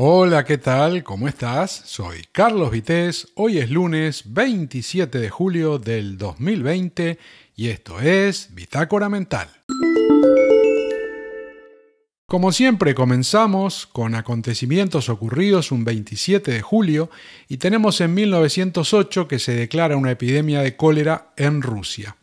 Hola, ¿qué tal? ¿Cómo estás? Soy Carlos Vitéz. Hoy es lunes 27 de julio del 2020 y esto es Bitácora Mental. Como siempre comenzamos con acontecimientos ocurridos un 27 de julio y tenemos en 1908 que se declara una epidemia de cólera en Rusia.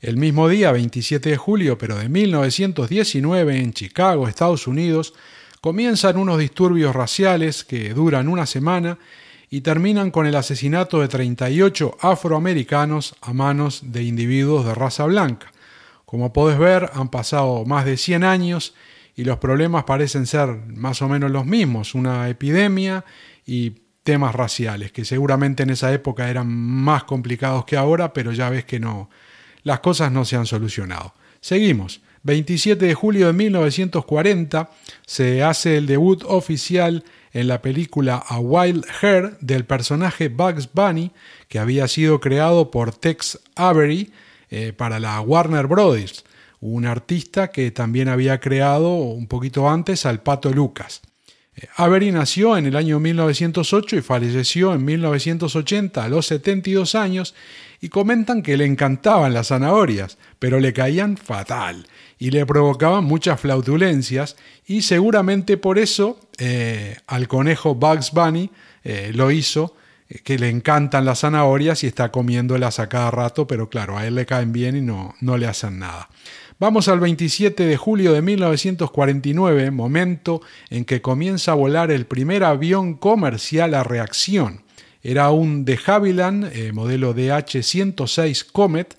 El mismo día, 27 de julio, pero de 1919, en Chicago, Estados Unidos, Comienzan unos disturbios raciales que duran una semana y terminan con el asesinato de 38 afroamericanos a manos de individuos de raza blanca. Como podés ver, han pasado más de 100 años y los problemas parecen ser más o menos los mismos, una epidemia y temas raciales, que seguramente en esa época eran más complicados que ahora, pero ya ves que no, las cosas no se han solucionado. Seguimos. 27 de julio de 1940 se hace el debut oficial en la película A Wild Hair del personaje Bugs Bunny, que había sido creado por Tex Avery eh, para la Warner Brothers, un artista que también había creado un poquito antes al Pato Lucas. Eh, Avery nació en el año 1908 y falleció en 1980 a los 72 años y comentan que le encantaban las zanahorias, pero le caían fatal y le provocaban muchas flautulencias y seguramente por eso eh, al conejo Bugs Bunny eh, lo hizo, eh, que le encantan las zanahorias y está comiéndolas a cada rato, pero claro, a él le caen bien y no, no le hacen nada. Vamos al 27 de julio de 1949, momento en que comienza a volar el primer avión comercial a reacción. Era un de Havilland, modelo DH-106 Comet,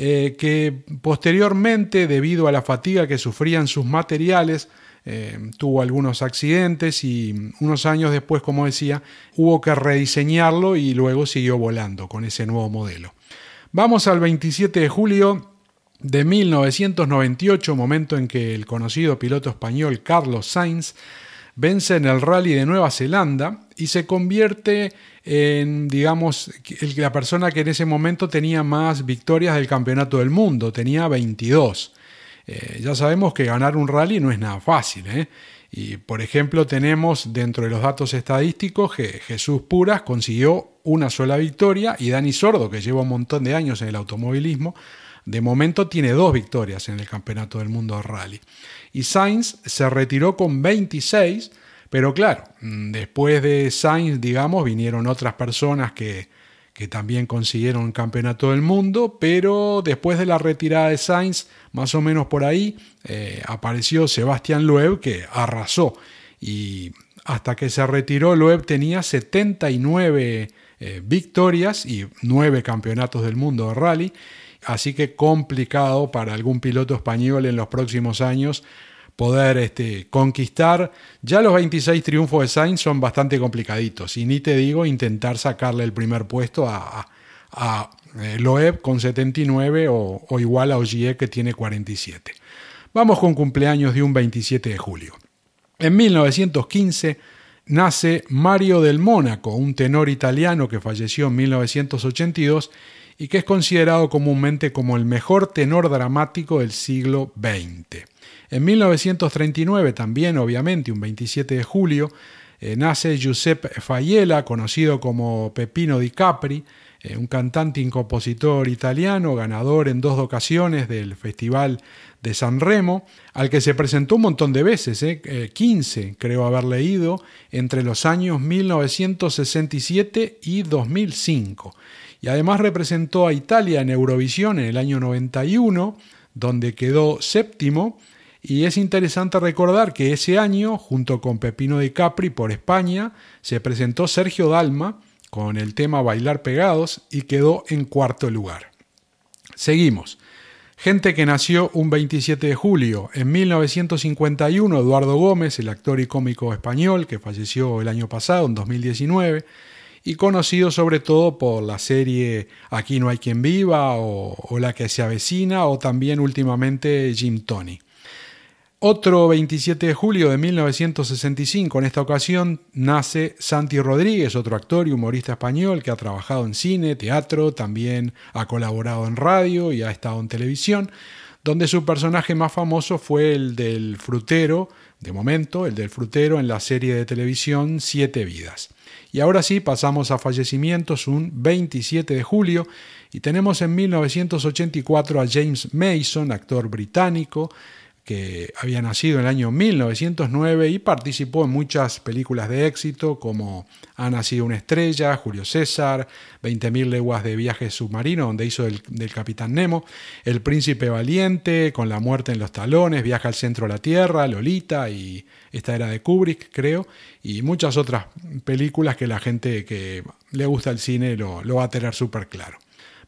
eh, que posteriormente, debido a la fatiga que sufrían sus materiales, eh, tuvo algunos accidentes y unos años después, como decía, hubo que rediseñarlo y luego siguió volando con ese nuevo modelo. Vamos al 27 de julio de 1998, momento en que el conocido piloto español Carlos Sainz vence en el rally de Nueva Zelanda y se convierte en, digamos, la persona que en ese momento tenía más victorias del campeonato del mundo, tenía 22. Eh, ya sabemos que ganar un rally no es nada fácil. ¿eh? Y, por ejemplo, tenemos dentro de los datos estadísticos que Jesús Puras consiguió una sola victoria y Dani Sordo, que lleva un montón de años en el automovilismo, de momento tiene dos victorias en el Campeonato del Mundo de Rally. Y Sainz se retiró con 26, pero claro, mm, después de Sainz, digamos, vinieron otras personas que, que también consiguieron un Campeonato del Mundo, pero después de la retirada de Sainz, más o menos por ahí, eh, apareció Sebastián Loeb que arrasó. Y hasta que se retiró, Loeb tenía 79 eh, victorias y 9 campeonatos del mundo de rally así que complicado para algún piloto español en los próximos años poder este, conquistar. Ya los 26 triunfos de Sainz son bastante complicaditos y ni te digo intentar sacarle el primer puesto a, eh, Loeb con 79 o, o igual a Ogier que tiene 47. Vamos con cumpleaños de un 27 de julio. En 1915 nace Mario del Mónaco, un tenor italiano que falleció en 1982 y que es considerado comúnmente como el mejor tenor dramático del siglo XX. En 1939 también, obviamente, un 27 de julio, eh, nace Giuseppe Faiella, conocido como Pepino di Capri, eh, un cantante y compositor italiano, ganador en dos ocasiones del Festival de San Remo, al que se presentó un montón de veces, 15 eh, creo haber leído, entre los años 1967 y 2005 y además representó a Italia en Eurovisión en el año 91, donde quedó séptimo. Y es interesante recordar que ese año, junto con Pepino de Capri por España, se presentó Sergio Dalma con el tema Bailar Pegados y quedó en cuarto lugar. Seguimos. Gente que nació un 27 de julio. En 1951, Eduardo Gómez, el actor y cómico español que falleció el año pasado, en 2019 y conocido sobre todo por la serie Aquí no hay quien viva o, La que se avecina o también últimamente Jim Tony. Otro 27 de julio de 1965, en esta ocasión, nace Santi Rodríguez, otro actor y humorista español que ha trabajado en cine, teatro, también ha colaborado en radio y ha estado en televisión donde su personaje más famoso fue el del frutero, de momento, el del frutero en la serie de televisión Siete Vidas. Y ahora sí, pasamos a fallecimientos un 27 de julio y tenemos en 1984 a James Mason, actor británico, que había nacido en el año 1909 y participó en muchas películas de éxito como Ha nacido una estrella, Julio César, 20.000 leguas de viaje submarino, donde hizo del, Capitán Nemo, El Príncipe Valiente, Con la muerte en los talones, Viaja al centro de la Tierra, Lolita y esta era de Kubrick, creo, y muchas otras películas que la gente que le gusta el cine lo, lo va a tener súper claro.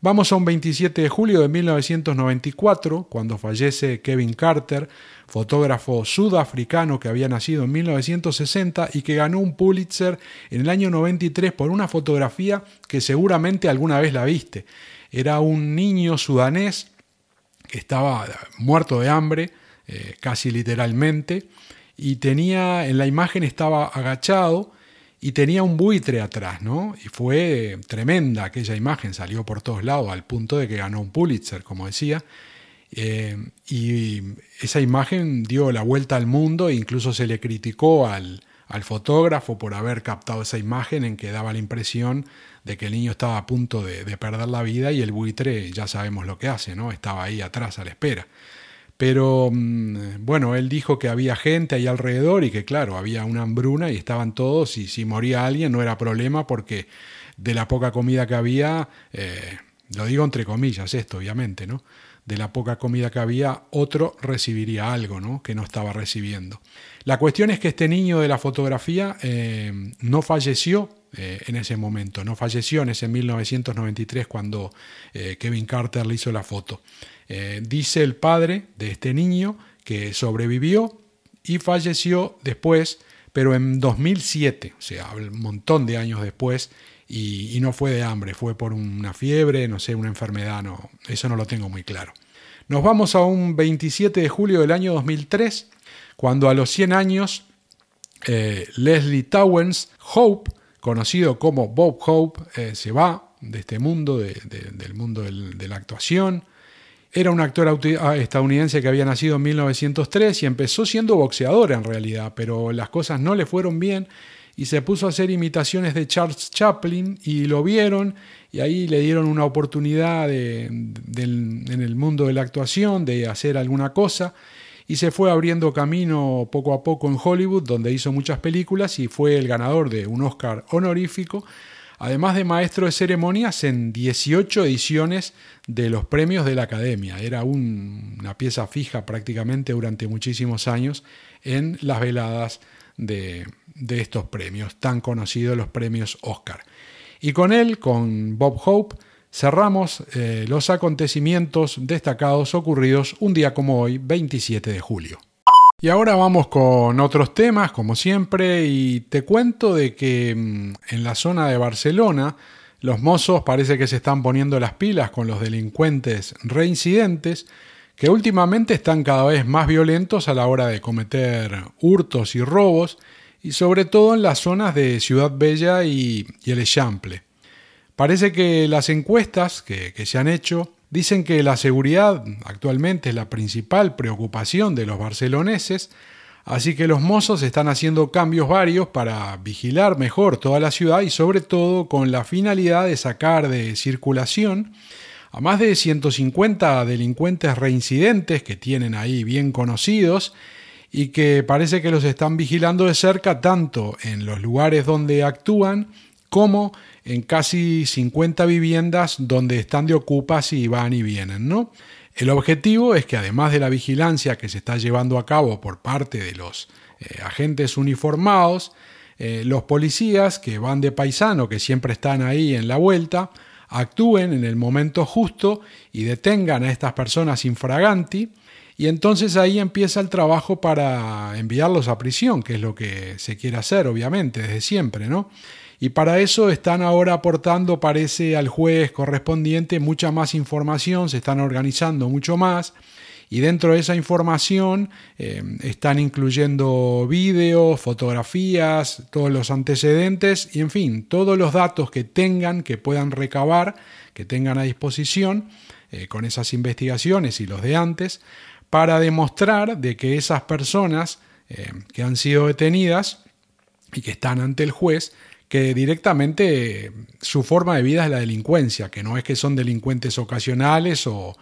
Vamos a un 27 de julio de 1994, cuando fallece Kevin Carter, fotógrafo sudafricano que había nacido en 1960 y que ganó un Pulitzer en el año 93 por una fotografía que seguramente alguna vez la viste. Era un niño sudanés que estaba muerto de hambre, eh, casi literalmente, y tenía en la imagen estaba agachado y tenía un buitre atrás, ¿no? Y fue tremenda aquella imagen, salió por todos lados, al punto de que ganó un Pulitzer, como decía. Eh, y esa imagen dio la vuelta al mundo e incluso se le criticó al, fotógrafo por haber captado esa imagen en que daba la impresión de que el niño estaba a punto de, de perder la vida y el buitre ya sabemos lo que hace, ¿no? Estaba ahí atrás a la espera. Pero mm, bueno, él dijo que había gente ahí alrededor y que claro, había una hambruna y estaban todos y si moría alguien no era problema porque de la poca comida que había, eh, lo digo entre comillas esto obviamente, ¿no? De la poca comida que había, otro recibiría algo, ¿no? Que no estaba recibiendo. La cuestión es que este niño de la fotografía eh, no falleció eh, en ese momento, no falleció en ese 1993 cuando Kevin Carter le hizo la foto. Eh, dice el padre de este niño que sobrevivió y falleció después, pero en 2007, o sea, un montón de años después, y, no fue de hambre, fue por una fiebre, no sé, una enfermedad, no, eso no lo tengo muy claro. Nos vamos a un 27 de julio del año 2003, cuando a los 100 años eh, Leslie Towens Hope, conocido como Bob Hope, eh, se va de este mundo, del mundo de la actuación, era un actor ah, estadounidense que había nacido en 1903 y empezó siendo boxeador en realidad, pero las cosas no le fueron bien y se puso a hacer imitaciones de Charles Chaplin y lo vieron y ahí le dieron una oportunidad en el mundo de la actuación, de hacer alguna cosa y se fue abriendo camino poco a poco en Hollywood, donde hizo muchas películas y fue el ganador de un Oscar honorífico además de maestro de ceremonias en 18 ediciones de los premios de la Academia. Era una pieza fija prácticamente durante muchísimos años en las veladas de, estos premios, tan conocidos los premios Oscar. Y con él, con Bob Hope, cerramos eh, los acontecimientos destacados ocurridos un día como hoy, 27 de julio. Y ahora vamos con otros temas, como siempre, y te cuento de que mm, en la zona de Barcelona los mozos parece que se están poniendo las pilas con los delincuentes reincidentes, que últimamente están cada vez más violentos a la hora de cometer hurtos y robos, y sobre todo en las zonas de Ciudad Bella y, el Echample. Parece que las encuestas que se han hecho Dicen que la seguridad actualmente es la principal preocupación de los barceloneses, así que los mozos están haciendo cambios varios para vigilar mejor toda la ciudad y sobre todo con la finalidad de sacar de circulación a más de 150 delincuentes reincidentes que tienen ahí bien conocidos y que parece que los están vigilando de cerca tanto en los lugares donde actúan como en casi 50 viviendas donde están de ocupas y van y vienen, ¿no? El objetivo es que además de la vigilancia que se está llevando a cabo por parte de los eh, agentes uniformados, eh, los policías que van de paisano, que siempre están ahí en la vuelta, actúen en el momento justo y detengan a estas personas infraganti, y entonces ahí empieza el trabajo para enviarlos a prisión, que es lo que se quiere hacer, obviamente, desde siempre, ¿no? Y para eso están ahora aportando, parece, al juez correspondiente mucha más información, se están organizando mucho más. Y dentro de esa información eh, están incluyendo vídeos, fotografías, todos los antecedentes y en fin, todos los datos que tengan, que puedan recabar, que tengan a disposición, eh, con esas investigaciones y los de antes, para demostrar de que esas personas eh, que han sido detenidas y que están ante el juez, que directamente su forma de vida es la delincuencia, que no es que son delincuentes ocasionales o,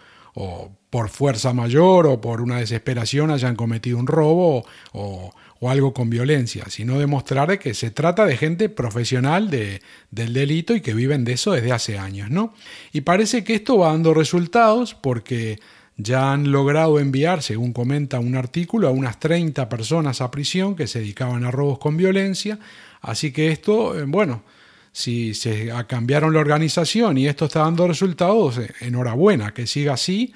por fuerza mayor o por una desesperación hayan cometido un robo o, algo con violencia, sino demostrar que se trata de gente profesional de, del delito y que viven de eso desde hace años. ¿no? Y parece que esto va dando resultados porque ya han logrado enviar, según comenta un artículo, a unas 30 personas a prisión que se dedicaban a robos con violencia. Así que esto, eh, bueno, si se cambiaron la organización y esto está dando resultados, eh, enhorabuena, que siga así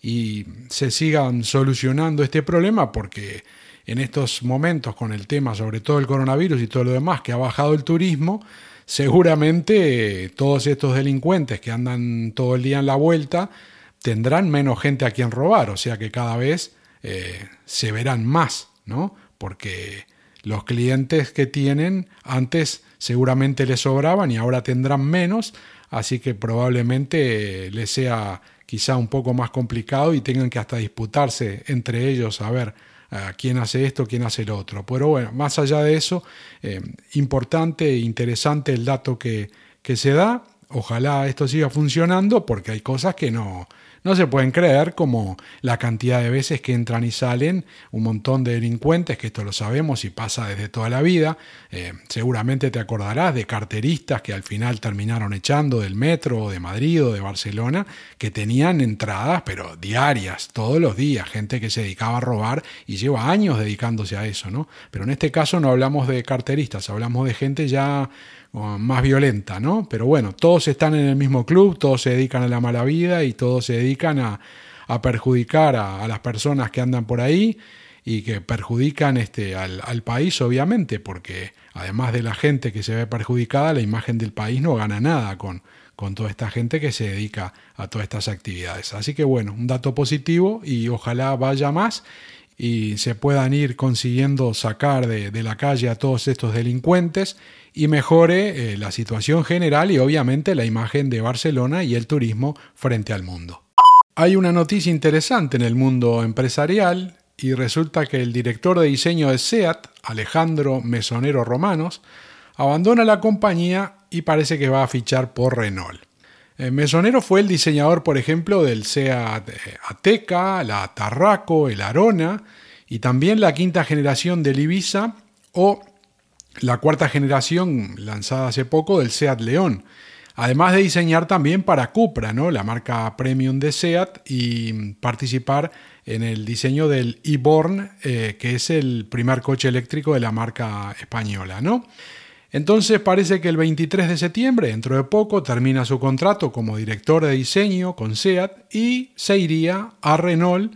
y se sigan solucionando este problema porque en estos momentos con el tema sobre todo el coronavirus y todo lo demás que ha bajado el turismo, seguramente eh, todos estos delincuentes que andan todo el día en la vuelta tendrán menos gente a quien robar, o sea que cada vez eh, se verán más, ¿no? Porque los clientes que tienen antes seguramente les sobraban y ahora tendrán menos, así que probablemente les sea quizá un poco más complicado y tengan que hasta disputarse entre ellos a ver quién hace esto, quién hace lo otro. Pero bueno, más allá de eso, eh, importante e interesante el dato que, que se da. Ojalá esto siga funcionando porque hay cosas que no, no se pueden creer como la cantidad de veces que entran y salen un montón de delincuentes, que esto lo sabemos y pasa desde toda la vida. Eh, seguramente te acordarás de carteristas que al final terminaron echando del metro o de Madrid o de Barcelona, que tenían entradas, pero diarias, todos los días, gente que se dedicaba a robar y lleva años dedicándose a eso, ¿no? Pero en este caso no hablamos de carteristas, hablamos de gente ya más violenta, ¿no? Pero bueno, todos están en el mismo club, todos se dedican a la mala vida y todos se dedican a, perjudicar a, las personas que andan por ahí y que perjudican este, al, al, país, obviamente, porque además de la gente que se ve perjudicada, la imagen del país no gana nada con, con toda esta gente que se dedica a todas estas actividades. Así que bueno, un dato positivo y ojalá vaya más y se puedan ir consiguiendo sacar de, de la calle a todos estos delincuentes y mejore eh, la situación general y obviamente la imagen de Barcelona y el turismo frente al mundo. Hay una noticia interesante en el mundo empresarial y resulta que el director de diseño de SEAT, Alejandro Mesonero Romanos, abandona la compañía y parece que va a fichar por Renault. Eh, Mesonero fue el diseñador, por ejemplo, del SEAT eh, Ateca, la Tarraco, el Arona y también la quinta generación del Ibiza o la cuarta generación lanzada hace poco del SEAT León. Además de diseñar también para Cupra, ¿no? la marca premium de SEAT, y participar en el diseño del e-Born, eh, que es el primer coche eléctrico de la marca española. ¿no? Entonces parece que el 23 de septiembre, dentro de poco, termina su contrato como director de diseño con SEAT y se iría a Renault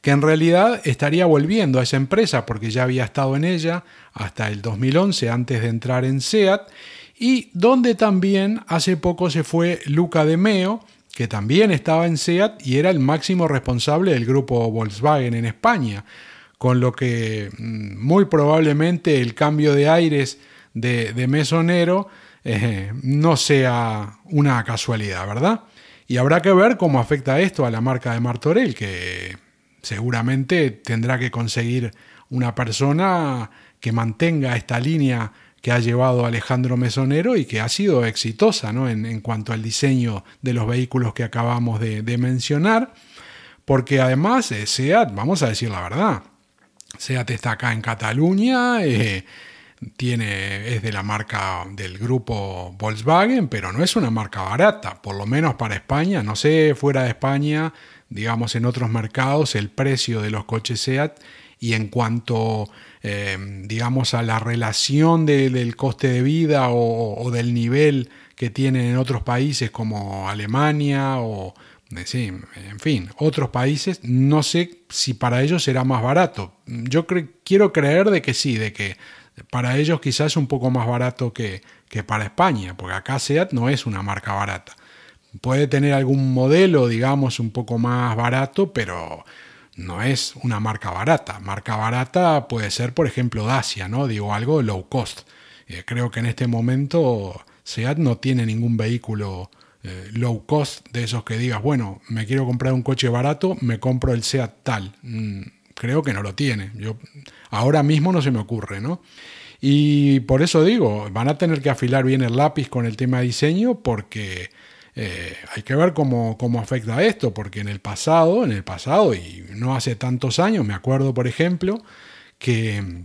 que en realidad estaría volviendo a esa empresa porque ya había estado en ella hasta el 2011 antes de entrar en SEAT y donde también hace poco se fue Luca de Meo, que también estaba en SEAT y era el máximo responsable del grupo Volkswagen en España, con lo que mm, muy probablemente el cambio de aires de, mesonero eh, no sea una casualidad, ¿verdad? Y habrá que ver cómo afecta esto a la marca de Martorell, que seguramente tendrá que conseguir una persona que mantenga esta línea que ha llevado Alejandro Mesonero y que ha sido exitosa ¿no? en, cuanto al diseño de los vehículos que acabamos de, mencionar, porque además eh, SEAT, vamos a decir la verdad, SEAT está acá en Cataluña, eh, tiene, es de la marca del grupo Volkswagen, pero no es una marca barata, por lo menos para España, no sé, fuera de España digamos, en otros mercados el precio de los coches SEAT y en cuanto, eh, digamos, a la relación del coste de vida o, del nivel que tienen en otros países como Alemania o, eh, en fin, otros países, no sé si para ellos será más barato. Yo quiero creer de que sí, de que para ellos quizás es un poco más barato que, que para España, porque acá SEAT no es una marca barata. Puede tener algún modelo, digamos, un poco más barato, pero no es una marca barata. Marca barata puede ser, por ejemplo, Dacia, ¿no? Digo, algo low cost. Eh, creo que en este momento SEAT no tiene ningún vehículo eh, low cost, de esos que digas, bueno, me quiero comprar un coche barato, me compro el SEAT tal. Mm, creo que no lo tiene. Yo, ahora mismo no se me ocurre, ¿no? Y por eso digo, van a tener que afilar bien el lápiz con el tema de diseño porque eh, hay que ver cómo, cómo, afecta esto, porque en el pasado, en el pasado, y no hace tantos años, me acuerdo, por ejemplo, que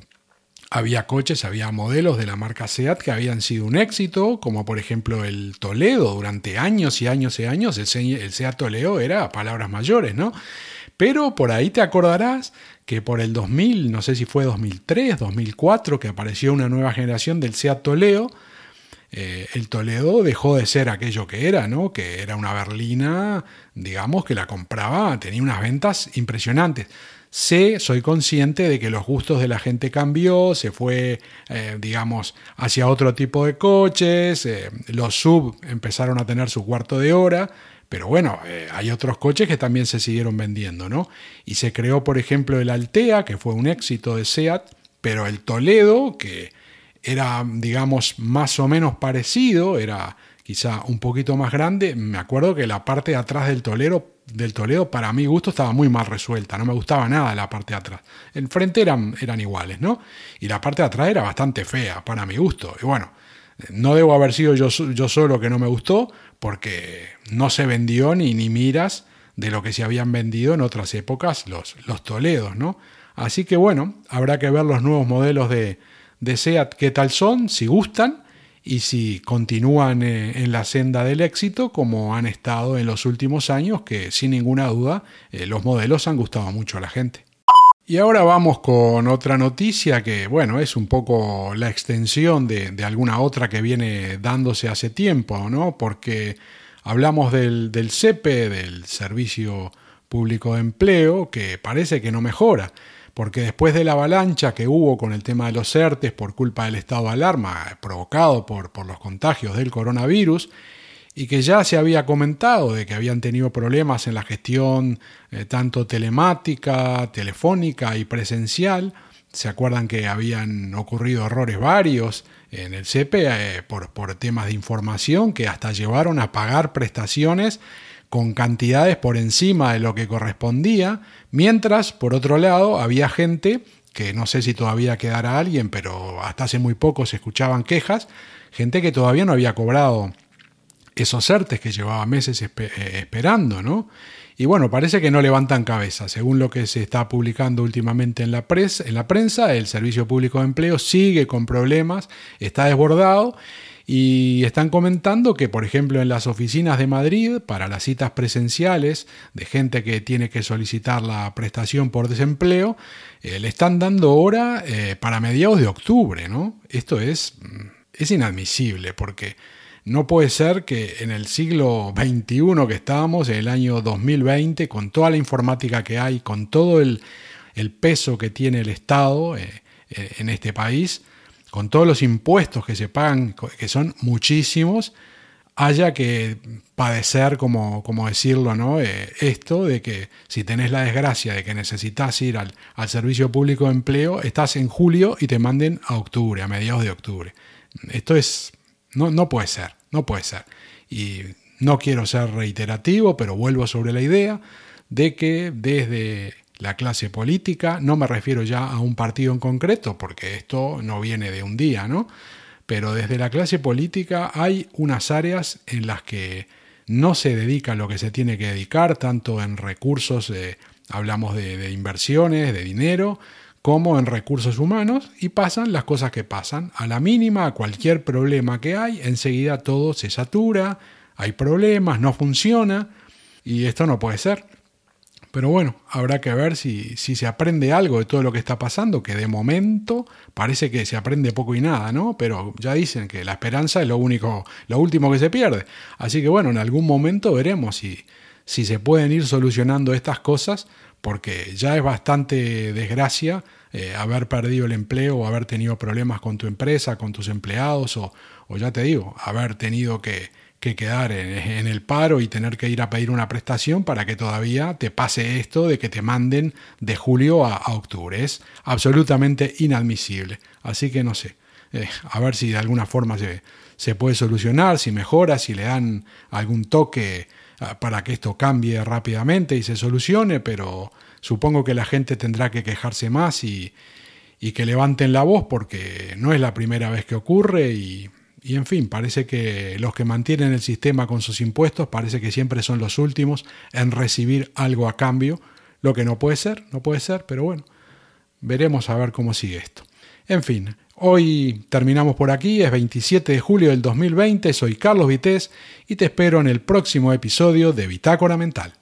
había coches, había modelos de la marca SEAT que habían sido un éxito, como por ejemplo el Toledo, durante años y años y años, el, SEAT Toledo era palabras mayores, ¿no? Pero por ahí te acordarás que por el 2000, no sé si fue 2003, 2004, que apareció una nueva generación del SEAT Toledo, eh, el Toledo dejó de ser aquello que era, ¿no? Que era una berlina, digamos, que la compraba, tenía unas ventas impresionantes. Sé, soy consciente de que los gustos de la gente cambió, se fue, eh, digamos, hacia otro tipo de coches, eh, los sub empezaron a tener su cuarto de hora, pero bueno, hay otros coches que también se siguieron vendiendo, ¿no? Y se creó, por ejemplo, el Altea, que fue un éxito de SEAT, pero el Toledo, que era, digamos, más o menos parecido, era quizá un poquito más grande. Me acuerdo que la parte de atrás del Toledo, del Toledo para mi gusto estaba muy mal resuelta, no me gustaba nada la parte de atrás. El frente eran, eran iguales, ¿no? Y la parte de atrás era bastante fea para mi gusto. Y bueno, no debo haber sido yo, yo solo que no me gustó, porque no se vendió ni, ni miras de lo que se habían vendido en otras épocas los, los Toledos, ¿no? Así que bueno, habrá que ver los nuevos modelos de, de SEAT qué tal son, si gustan y si continúan eh, en la senda del éxito como han estado en los últimos años, que sin ninguna duda eh, los modelos han gustado mucho a la gente. Y ahora vamos con otra noticia que, bueno, es un poco la extensión de, alguna otra que viene dándose hace tiempo, ¿no? Porque hablamos del, del CEPE, del Servicio Público de Empleo, que parece que no mejora porque después de la avalancha que hubo con el tema de los CERTES por culpa del estado de alarma provocado por, por los contagios del coronavirus, y que ya se había comentado de que habían tenido problemas en la gestión eh, tanto telemática, telefónica y presencial. Se acuerdan que habían ocurrido errores varios en el CEPE eh, por, por temas de información que hasta llevaron a pagar prestaciones con cantidades por encima de lo que correspondía, mientras, por otro lado, había gente, que no sé si todavía quedará alguien, pero hasta hace muy poco se escuchaban quejas, gente que todavía no había cobrado esos certes que llevaba meses eh, esperando, ¿no? Y bueno, parece que no levantan cabeza. Según lo que se está publicando últimamente en la, en la prensa, el Servicio Público de Empleo sigue con problemas, está desbordado y están comentando que, por ejemplo, en las oficinas de Madrid, para las citas presenciales de gente que tiene que solicitar la prestación por desempleo, eh, le están dando hora eh, para mediados de octubre, ¿no? Esto es, mm, es inadmisible porque no puede ser que en el siglo XXI que estamos, en el año 2020, con toda la informática que hay, con todo el, peso que tiene el Estado eh, en este país, con todos los impuestos que se pagan, que son muchísimos, haya que padecer, como, como decirlo, ¿no? Eh, esto de que si tenés la desgracia de que necesitas ir al, servicio público de empleo, estás en julio y te manden a octubre, a mediados de octubre. Esto es, no, no puede ser, no puede ser. Y no quiero ser reiterativo, pero vuelvo sobre la idea de que desde la clase política, no me refiero ya a un partido en concreto, porque esto no viene de un día, ¿no? Pero desde la clase política hay unas áreas en las que no se dedica lo que se tiene que dedicar, tanto en recursos, hablamos de, de inversiones, de dinero, como en recursos humanos, y pasan las cosas que pasan. A la mínima, a cualquier problema que hay, enseguida todo se satura, hay problemas, no funciona, y esto no puede ser. Pero bueno, habrá que ver si, si, se aprende algo de todo lo que está pasando, que de momento parece que se aprende poco y nada, ¿no? Pero ya dicen que la esperanza es lo único, lo último que se pierde. Así que bueno, en algún momento veremos si, si se pueden ir solucionando estas cosas, porque ya es bastante desgracia eh, haber perdido el empleo o haber tenido problemas con tu empresa, con tus empleados, o, o ya te digo, haber tenido que que quedar en, el paro y tener que ir a pedir una prestación para que todavía te pase esto de que te manden de julio a, octubre. Es absolutamente inadmisible. Así que no sé. eh, a ver si de alguna forma se, se puede solucionar, si mejora, si le dan algún toque ah, para que esto cambie rápidamente y se solucione, pero supongo que la gente tendrá que quejarse más y, y que levanten la voz porque no es la primera vez que ocurre y, y, en fin, parece que los que mantienen el sistema con sus impuestos parece que siempre son los últimos en recibir algo a cambio, lo que no puede ser, no puede ser, pero bueno, veremos a ver cómo sigue esto. En fin, hoy terminamos por aquí, es 27 de julio del 2020, soy Carlos Vitéz y te espero en el próximo episodio de Bitácora Mental.